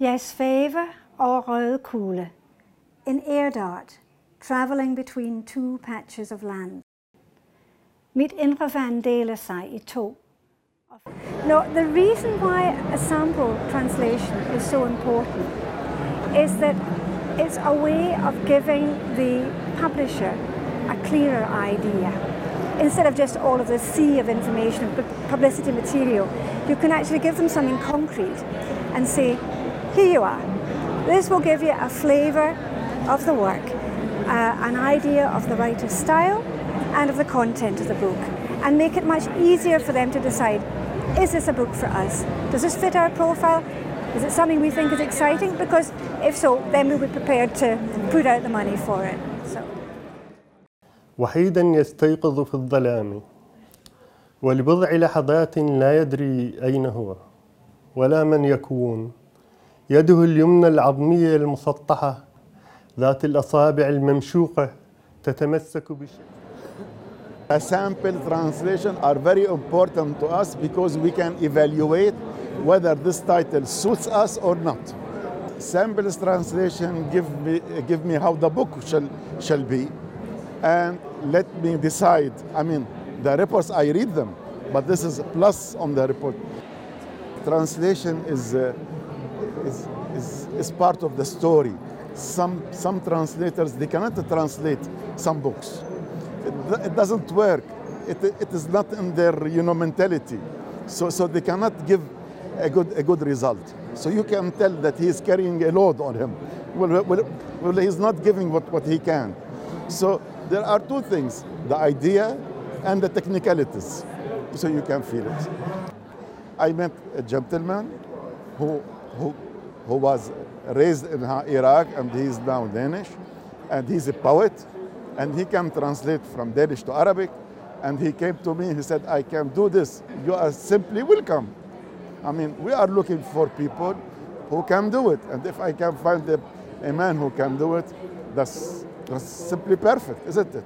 Jeg svæver over røde kulde. An air dart traveling between two patches of land. Mit indre vand deler sig i to. The reason why a sample translation is so important is that it's a way of giving the publisher a clearer idea. Instead of just all of the sea of information, and publicity material, you can actually give them something concrete and say, here you are. This will give you a flavour of the work, uh, an idea of the writer's style and of the content of the book, and make it much easier for them to decide is this a book for us? Does this fit our profile? Is it something we think is exciting? Because if so, then we'll be prepared to put out the money for it. So. وحيدا يستيقظ في الظلام ولبضع لحظات لا يدري أين هو ولا من يكون يده اليمنى العظمية المسطحة ذات الأصابع الممشوقة تتمسك بشيء A sample translation are very important to us because we can evaluate whether this title suits us or not. Samples translation give me, give me how the book shall, shall be and let me decide. I mean, the reports, I read them, but this is a plus on the report. Translation is, uh, is, is, is part of the story. Some, some translators, they cannot translate some books. It, it doesn't work. It, it is not in their you know, mentality. So, so they cannot give a good, a good result. So you can tell that he is carrying a load on him. Well, well, well, he's not giving what, what he can. So there are two things, the idea and the technicalities. So you can feel it. I met a gentleman who, who, who was raised in Iraq and he's now Danish. And he's a poet and he can translate from Danish to Arabic. And he came to me, he said, I can do this. You are simply welcome. I mean, we are looking for people who can do it. And if I can find a, a man who can do it, that's, that's simply perfect, isn't it?